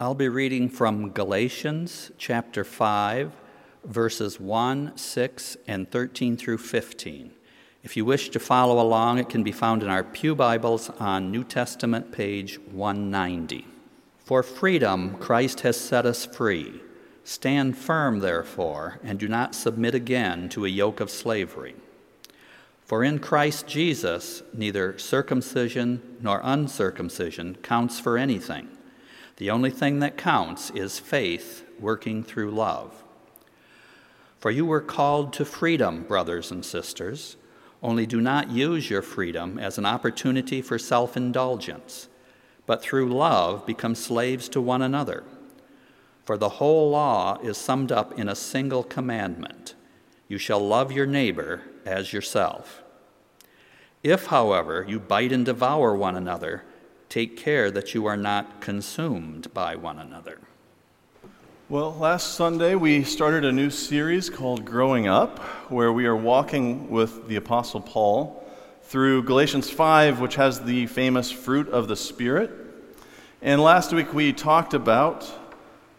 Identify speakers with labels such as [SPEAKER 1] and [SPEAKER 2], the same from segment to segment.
[SPEAKER 1] I'll be reading from Galatians chapter 5, verses 1, 6, and 13 through 15. If you wish to follow along, it can be found in our Pew Bibles on New Testament page 190. For freedom, Christ has set us free. Stand firm, therefore, and do not submit again to a yoke of slavery. For in Christ Jesus, neither circumcision nor uncircumcision counts for anything the only thing that counts is faith working through love. For you were called to freedom, brothers and sisters, only do not use your freedom as an opportunity for self indulgence, but through love become slaves to one another. For the whole law is summed up in a single commandment you shall love your neighbor as yourself. If, however, you bite and devour one another, Take care that you are not consumed by one another.
[SPEAKER 2] Well, last Sunday we started a new series called Growing Up, where we are walking with the Apostle Paul through Galatians 5, which has the famous fruit of the Spirit. And last week we talked about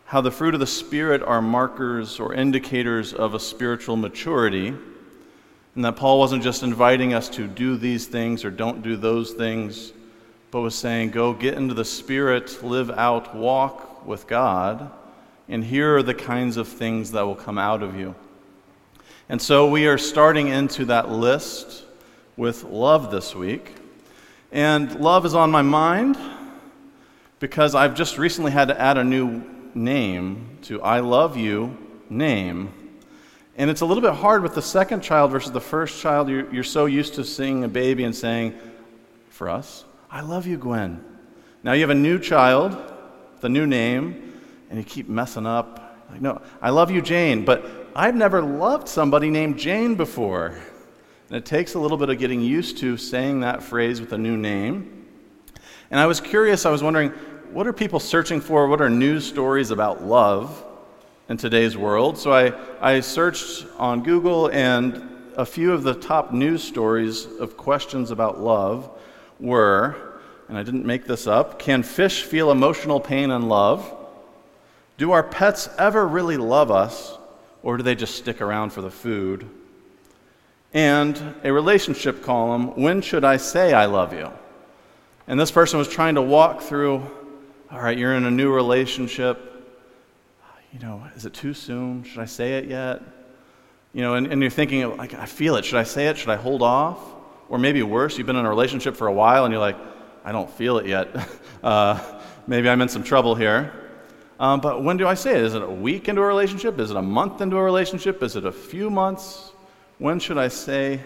[SPEAKER 2] how the fruit of the Spirit are markers or indicators of a spiritual maturity, and that Paul wasn't just inviting us to do these things or don't do those things but was saying, Go get into the Spirit, live out, walk with God, and here are the kinds of things that will come out of you. And so we are starting into that list with love this week. And love is on my mind because I've just recently had to add a new name to I love you name. And it's a little bit hard with the second child versus the first child. You're, you're so used to seeing a baby and saying, for us, I love you, Gwen. Now you have a new child, the new name, and you keep messing up. Like, no, I love you, Jane, but I've never loved somebody named Jane before. And it takes a little bit of getting used to saying that phrase with a new name. And I was curious, I was wondering, what are people searching for? What are news stories about love in today's world? So I, I searched on Google, and a few of the top news stories of questions about love were, and I didn't make this up can fish feel emotional pain and love? Do our pets ever really love us, or do they just stick around for the food? And a relationship column when should I say I love you? And this person was trying to walk through all right, you're in a new relationship. You know, is it too soon? Should I say it yet? You know, and, and you're thinking, like, I feel it. Should I say it? Should I hold off? Or maybe worse, you've been in a relationship for a while and you're like, I don't feel it yet. uh, maybe I'm in some trouble here. Um, but when do I say it? Is it a week into a relationship? Is it a month into a relationship? Is it a few months? When should I say,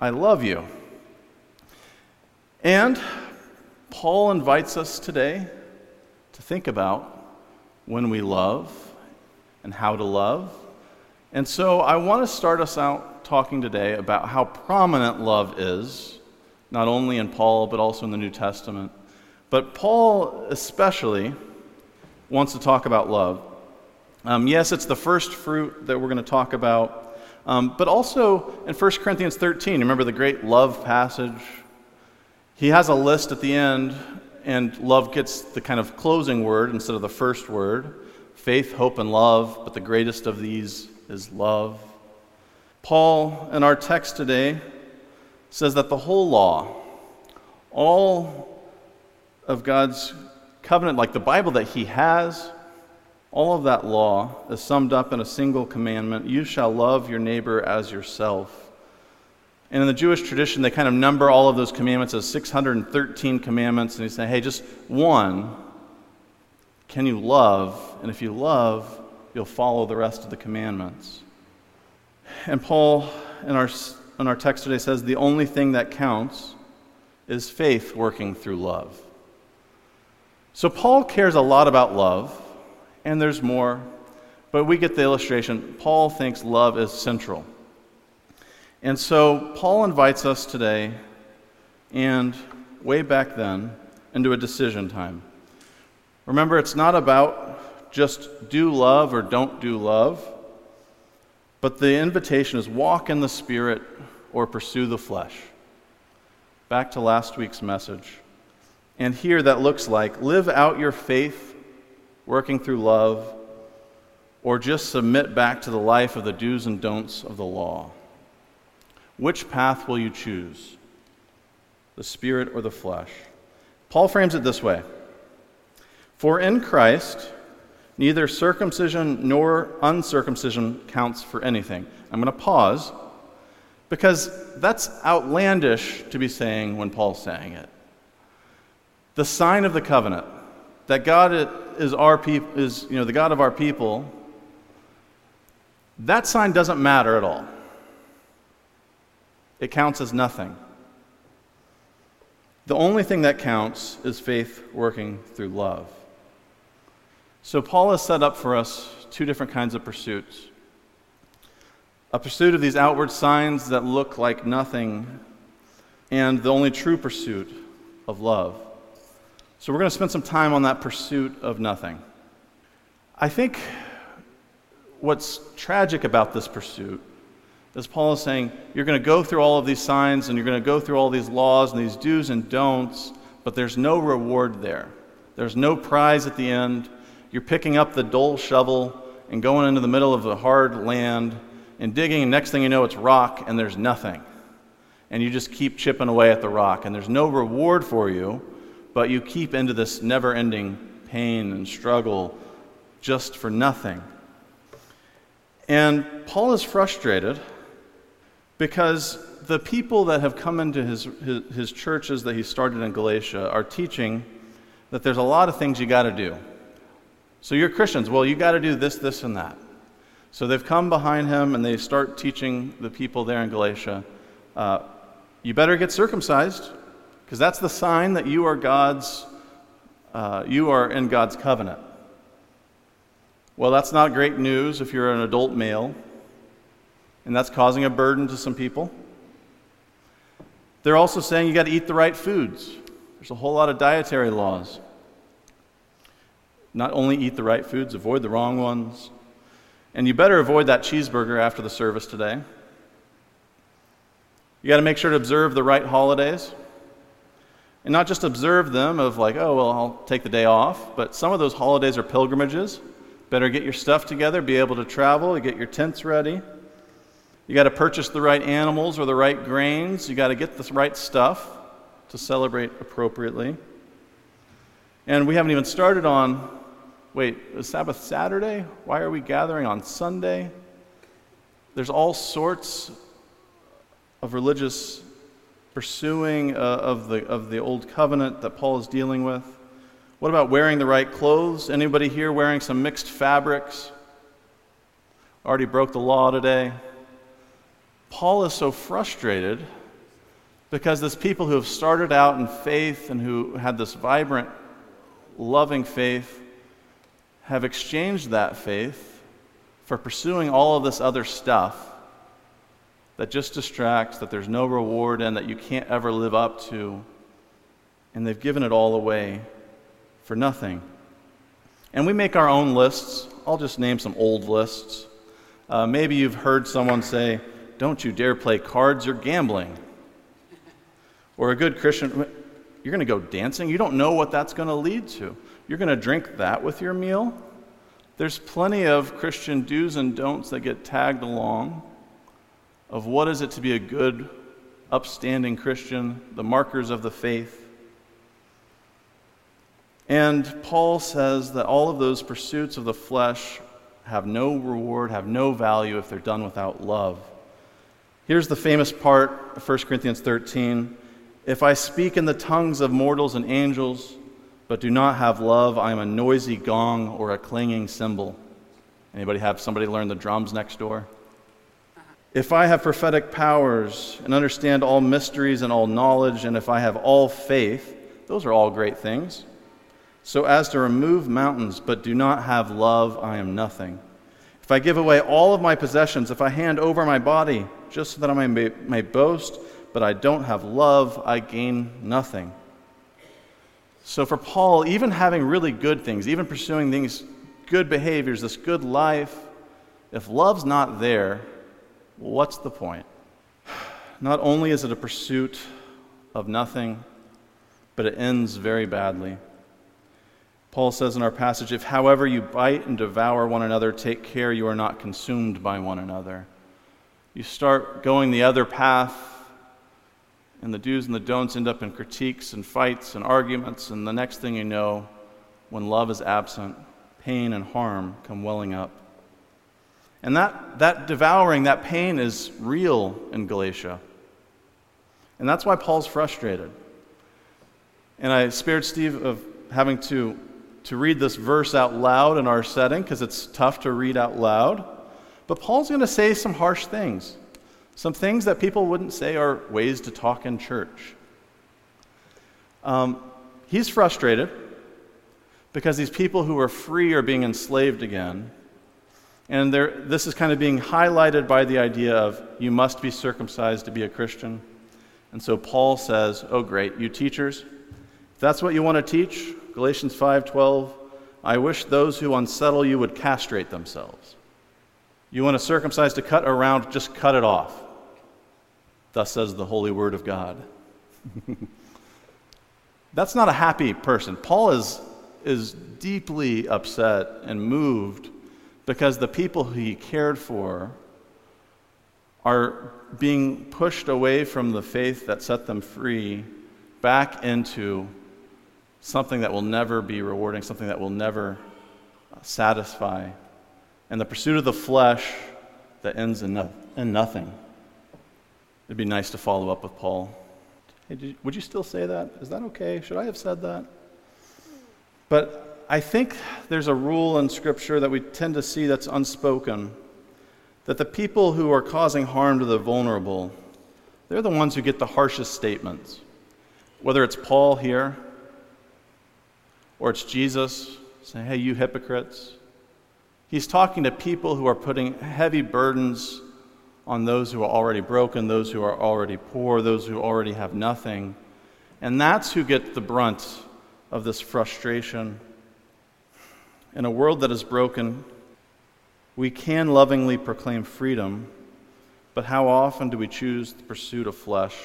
[SPEAKER 2] I love you? And Paul invites us today to think about when we love and how to love. And so I want to start us out talking today about how prominent love is, not only in Paul, but also in the New Testament. But Paul, especially, wants to talk about love. Um, yes, it's the first fruit that we're going to talk about, um, but also in 1 Corinthians 13, remember the great love passage? He has a list at the end, and love gets the kind of closing word instead of the first word faith, hope, and love, but the greatest of these is love. Paul, in our text today, says that the whole law, all of God's covenant, like the Bible that He has, all of that law is summed up in a single commandment you shall love your neighbor as yourself. And in the Jewish tradition, they kind of number all of those commandments as 613 commandments, and they say, hey, just one, can you love? And if you love, you'll follow the rest of the commandments. And Paul, in our, in our text today, says the only thing that counts is faith working through love. So Paul cares a lot about love, and there's more, but we get the illustration. Paul thinks love is central. And so Paul invites us today, and way back then, into a decision time. Remember, it's not about just do love or don't do love. But the invitation is walk in the Spirit or pursue the flesh. Back to last week's message. And here that looks like live out your faith working through love, or just submit back to the life of the do's and don'ts of the law? Which path will you choose? The spirit or the flesh? Paul frames it this way For in Christ, neither circumcision nor uncircumcision counts for anything. I'm going to pause because that's outlandish to be saying when Paul's saying it. The sign of the covenant, that God is, our peop- is you know, the God of our people, that sign doesn't matter at all. It counts as nothing. The only thing that counts is faith working through love. So, Paul has set up for us two different kinds of pursuits a pursuit of these outward signs that look like nothing, and the only true pursuit of love. So, we're going to spend some time on that pursuit of nothing. I think what's tragic about this pursuit is Paul is saying, you're going to go through all of these signs and you're going to go through all these laws and these do's and don'ts, but there's no reward there. There's no prize at the end. You're picking up the dull shovel and going into the middle of the hard land and digging, and next thing you know, it's rock and there's nothing. And you just keep chipping away at the rock, and there's no reward for you, but you keep into this never ending pain and struggle just for nothing. And Paul is frustrated because the people that have come into his, his, his churches that he started in Galatia are teaching that there's a lot of things you got to do. So you're Christians, well, you got to do this, this, and that. So they've come behind him and they start teaching the people there in Galatia uh, you better get circumcised because that's the sign that you are God's, uh, you are in God's covenant. Well, that's not great news if you're an adult male and that's causing a burden to some people. They're also saying you got to eat the right foods. There's a whole lot of dietary laws. Not only eat the right foods, avoid the wrong ones. And you better avoid that cheeseburger after the service today. You got to make sure to observe the right holidays. And not just observe them of like, oh, well, I'll take the day off, but some of those holidays are pilgrimages. Better get your stuff together, be able to travel, get your tents ready. You got to purchase the right animals or the right grains. You got to get the right stuff to celebrate appropriately. And we haven't even started on wait, is Sabbath Saturday? Why are we gathering on Sunday? There's all sorts of religious pursuing uh, of, the, of the old covenant that Paul is dealing with. What about wearing the right clothes? Anybody here wearing some mixed fabrics? Already broke the law today. Paul is so frustrated because this people who have started out in faith and who had this vibrant, loving faith have exchanged that faith for pursuing all of this other stuff that just distracts, that there's no reward in, that you can't ever live up to. And they've given it all away for nothing. And we make our own lists. I'll just name some old lists. Uh, maybe you've heard someone say, don't you dare play cards, you're gambling. Or a good Christian, you're going to go dancing. You don't know what that's going to lead to. You're going to drink that with your meal. There's plenty of Christian do's and don'ts that get tagged along of what is it to be a good, upstanding Christian, the markers of the faith. And Paul says that all of those pursuits of the flesh have no reward, have no value if they're done without love. Here's the famous part of 1 Corinthians 13 If I speak in the tongues of mortals and angels, but do not have love, I am a noisy gong or a clanging cymbal. Anybody have somebody learn the drums next door? If I have prophetic powers and understand all mysteries and all knowledge, and if I have all faith, those are all great things. So as to remove mountains, but do not have love, I am nothing. If I give away all of my possessions, if I hand over my body just so that I may, may boast, but I don't have love, I gain nothing. So for Paul, even having really good things, even pursuing these good behaviors, this good life, if love's not there, what's the point? Not only is it a pursuit of nothing, but it ends very badly. Paul says in our passage, If however you bite and devour one another, take care you are not consumed by one another. You start going the other path, and the do's and the don'ts end up in critiques and fights and arguments, and the next thing you know, when love is absent, pain and harm come welling up. And that, that devouring, that pain is real in Galatia. And that's why Paul's frustrated. And I spared Steve of having to, to read this verse out loud in our setting because it's tough to read out loud. But Paul's going to say some harsh things, some things that people wouldn't say are ways to talk in church. Um, he's frustrated because these people who are free are being enslaved again. And this is kind of being highlighted by the idea of you must be circumcised to be a Christian. And so Paul says, "Oh great, you teachers, if that's what you want to teach, Galatians 5:12, I wish those who unsettle you would castrate themselves. You want to circumcise to cut around, just cut it off. Thus says the holy word of God. That's not a happy person. Paul is, is deeply upset and moved because the people he cared for are being pushed away from the faith that set them free back into something that will never be rewarding, something that will never uh, satisfy, and the pursuit of the flesh that ends in, no- in nothing. It'd be nice to follow up with Paul. Hey, would you still say that? Is that okay? Should I have said that? But I think there's a rule in Scripture that we tend to see that's unspoken that the people who are causing harm to the vulnerable, they're the ones who get the harshest statements. Whether it's Paul here or it's Jesus saying, hey, you hypocrites. He's talking to people who are putting heavy burdens on those who are already broken, those who are already poor, those who already have nothing. And that's who get the brunt of this frustration. In a world that is broken, we can lovingly proclaim freedom, but how often do we choose the pursuit of flesh?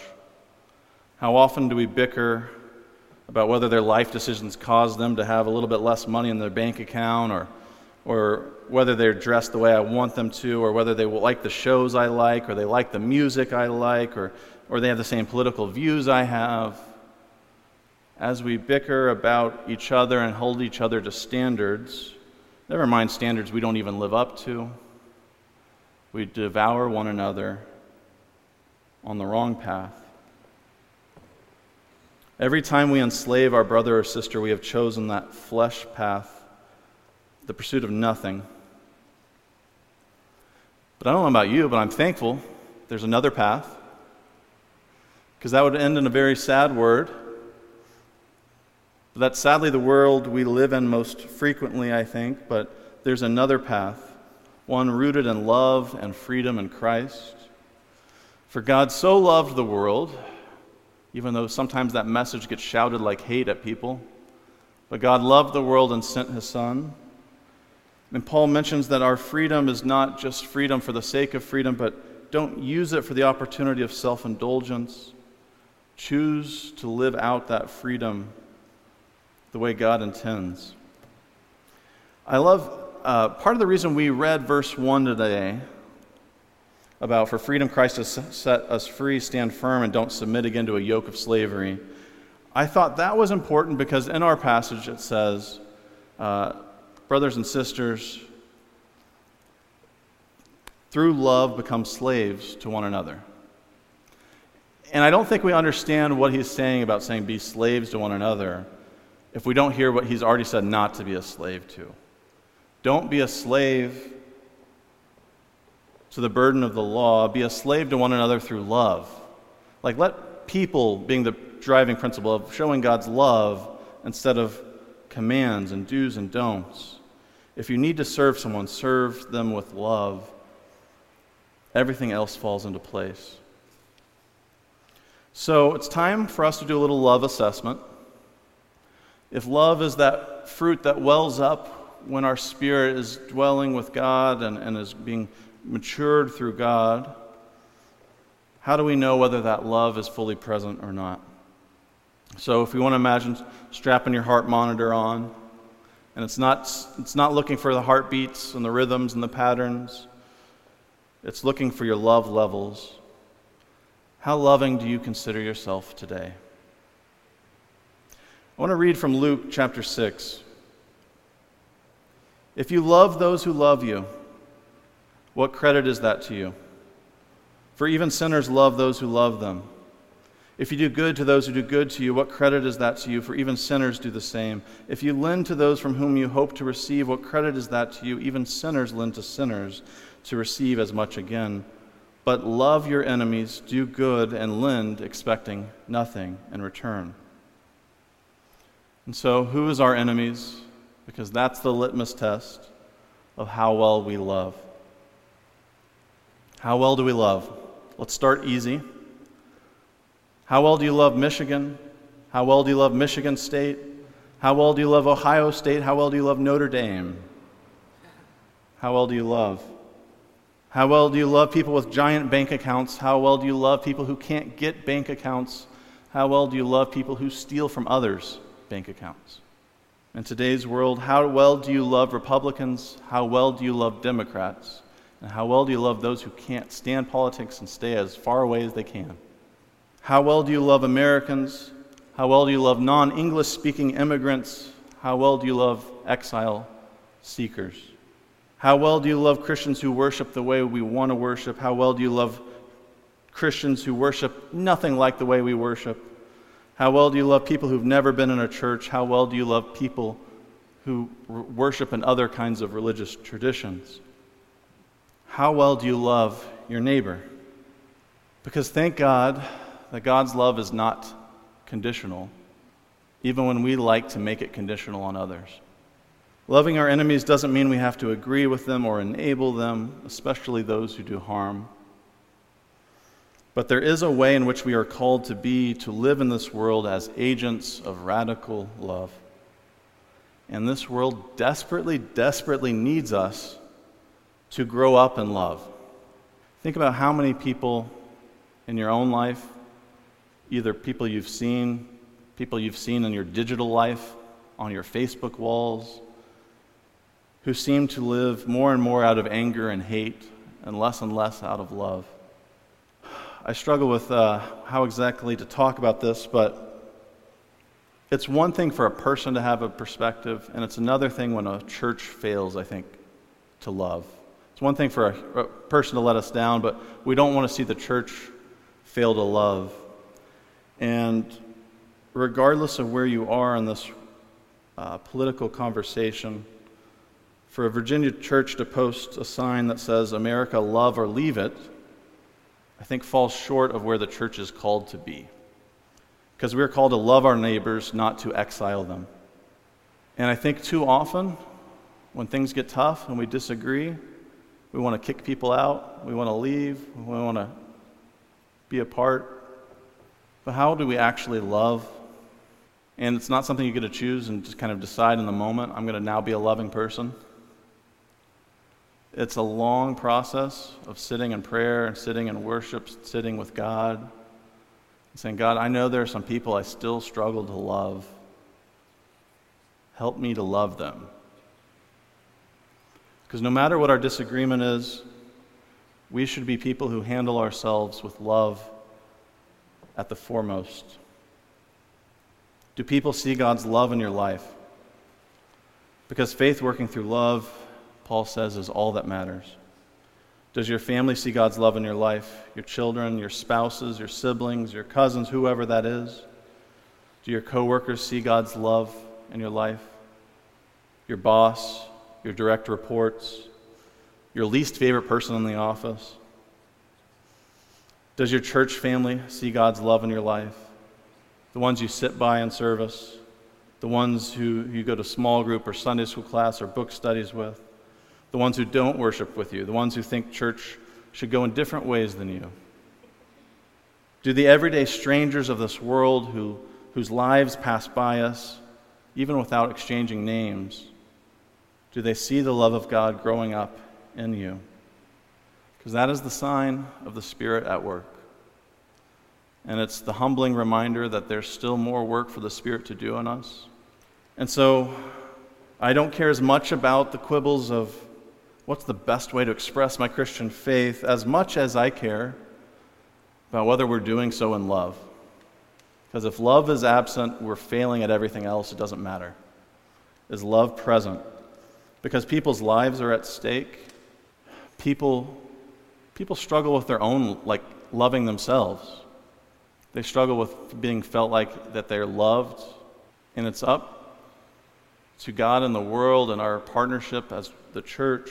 [SPEAKER 2] How often do we bicker about whether their life decisions cause them to have a little bit less money in their bank account or, or whether they're dressed the way I want them to, or whether they like the shows I like, or they like the music I like, or, or they have the same political views I have. As we bicker about each other and hold each other to standards, never mind standards we don't even live up to, we devour one another on the wrong path. Every time we enslave our brother or sister, we have chosen that flesh path, the pursuit of nothing. But I don't know about you, but I'm thankful there's another path, because that would end in a very sad word. But That's sadly the world we live in most frequently, I think, but there's another path, one rooted in love and freedom in Christ. For God so loved the world even though sometimes that message gets shouted like hate at people. But God loved the world and sent his Son. And Paul mentions that our freedom is not just freedom for the sake of freedom, but don't use it for the opportunity of self indulgence. Choose to live out that freedom the way God intends. I love uh, part of the reason we read verse 1 today about for freedom Christ has set us free, stand firm, and don't submit again to a yoke of slavery. I thought that was important because in our passage it says, uh, brothers and sisters, through love become slaves to one another. And I don't think we understand what he's saying about saying be slaves to one another if we don't hear what he's already said not to be a slave to. Don't be a slave to the burden of the law, be a slave to one another through love. Like, let people being the driving principle of showing God's love instead of commands and do's and don'ts. If you need to serve someone, serve them with love. Everything else falls into place. So it's time for us to do a little love assessment. If love is that fruit that wells up when our spirit is dwelling with God and, and is being matured through God, how do we know whether that love is fully present or not? So, if we want to imagine strapping your heart monitor on, And it's not, it's not looking for the heartbeats and the rhythms and the patterns. It's looking for your love levels. How loving do you consider yourself today? I want to read from Luke chapter 6. If you love those who love you, what credit is that to you? For even sinners love those who love them. If you do good to those who do good to you, what credit is that to you? For even sinners do the same. If you lend to those from whom you hope to receive, what credit is that to you? Even sinners lend to sinners to receive as much again. But love your enemies, do good, and lend, expecting nothing in return. And so, who is our enemies? Because that's the litmus test of how well we love. How well do we love? Let's start easy. How well do you love Michigan? How well do you love Michigan State? How well do you love Ohio State? How well do you love Notre Dame? How well do you love? How well do you love people with giant bank accounts? How well do you love people who can't get bank accounts? How well do you love people who steal from others? bank accounts. In today's world, how well do you love Republicans? How well do you love Democrats? And how well do you love those who can't stand politics and stay as far away as they can? How well do you love Americans? How well do you love non English speaking immigrants? How well do you love exile seekers? How well do you love Christians who worship the way we want to worship? How well do you love Christians who worship nothing like the way we worship? How well do you love people who've never been in a church? How well do you love people who worship in other kinds of religious traditions? How well do you love your neighbor? Because thank God that God's love is not conditional, even when we like to make it conditional on others. Loving our enemies doesn't mean we have to agree with them or enable them, especially those who do harm. But there is a way in which we are called to be, to live in this world as agents of radical love. And this world desperately, desperately needs us to grow up in love. Think about how many people in your own life, either people you've seen, people you've seen in your digital life, on your Facebook walls, who seem to live more and more out of anger and hate and less and less out of love. I struggle with uh, how exactly to talk about this, but it's one thing for a person to have a perspective, and it's another thing when a church fails, I think, to love. It's one thing for a, a person to let us down, but we don't want to see the church fail to love. And regardless of where you are in this uh, political conversation, for a Virginia church to post a sign that says, America, love or leave it, I think falls short of where the church is called to be. Because we're called to love our neighbors, not to exile them. And I think too often, when things get tough and we disagree, we want to kick people out, we want to leave, we want to be apart. But how do we actually love? And it's not something you get to choose and just kind of decide in the moment, I'm going to now be a loving person. It's a long process of sitting in prayer and sitting in worship, sitting with God, and saying, God, I know there are some people I still struggle to love. Help me to love them. Because no matter what our disagreement is, we should be people who handle ourselves with love at the foremost. Do people see God's love in your life? Because faith working through love Paul says, is all that matters. Does your family see God's love in your life? Your children, your spouses, your siblings, your cousins, whoever that is? Do your coworkers see God's love in your life? Your boss, your direct reports, your least favorite person in the office? Does your church family see God's love in your life? The ones you sit by in service, the ones who you go to small group or Sunday school class or book studies with? the ones who don't worship with you, the ones who think church should go in different ways than you? Do the everyday strangers of this world who, whose lives pass by us, even without exchanging names, do they see the love of God growing up in you? Because that is the sign of the Spirit at work. And it's the humbling reminder that there's still more work for the Spirit to do in us. And so I don't care as much about the quibbles of what's the best way to express my Christian faith as much as I care about whether we're doing so in love. Because if love is absent, we're failing at everything else, it doesn't matter. Is love present? Because people's lives are at stake. People, people struggle with their own, like, loving themselves. They struggle with being felt like that they're loved. And it's up to God and the world and our partnership as the church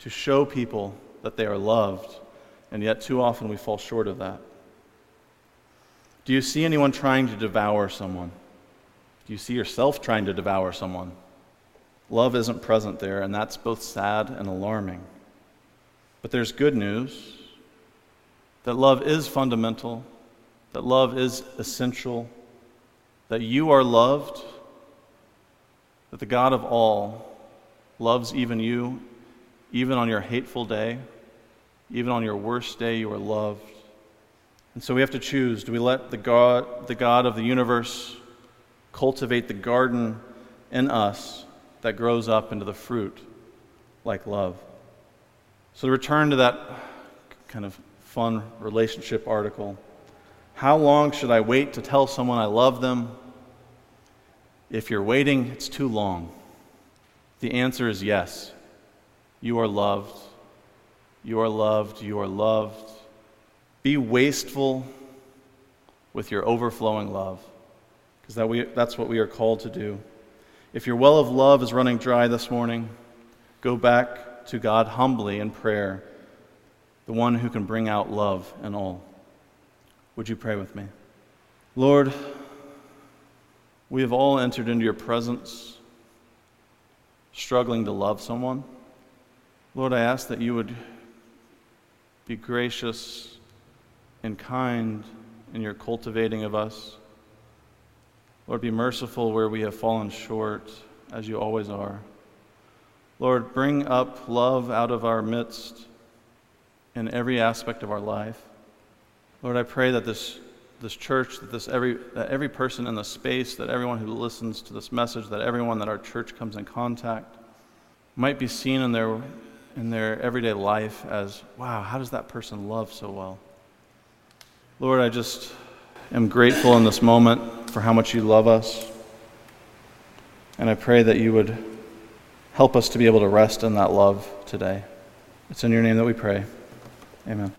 [SPEAKER 2] to show people that they are loved. And yet, too often, we fall short of that. Do you see anyone trying to devour someone? Do you see yourself trying to devour someone? Love isn't present there, and that's both sad and alarming. But there's good news that love is fundamental, that love is essential, that you are loved, that the God of all loves even you, even on your hateful day, even on your worst day, you are loved. And so we have to choose do we let the God, the God of the universe cultivate the garden in us that grows up into the fruit like love? So, to return to that kind of fun relationship article, how long should I wait to tell someone I love them? If you're waiting, it's too long. The answer is yes. You are loved. You are loved. You are loved. Be wasteful with your overflowing love, because that that's what we are called to do. If your well of love is running dry this morning, go back to God humbly in prayer, the one who can bring out love and all. Would you pray with me? Lord, we have all entered into your presence struggling to love someone. Lord, I ask that you would be gracious and kind in your cultivating of us. Lord, be merciful where we have fallen short, as you always are. Lord, bring up love out of our midst in every aspect of our life. Lord, I pray that this, this church, that, this every, that every person in the space, that everyone who listens to this message, that everyone that our church comes in contact might be seen in their, in their everyday life as, wow, how does that person love so well? Lord, I just am grateful in this moment for how much you love us. And I pray that you would help us to be able to rest in that love today. It's in your name that we pray. Amen.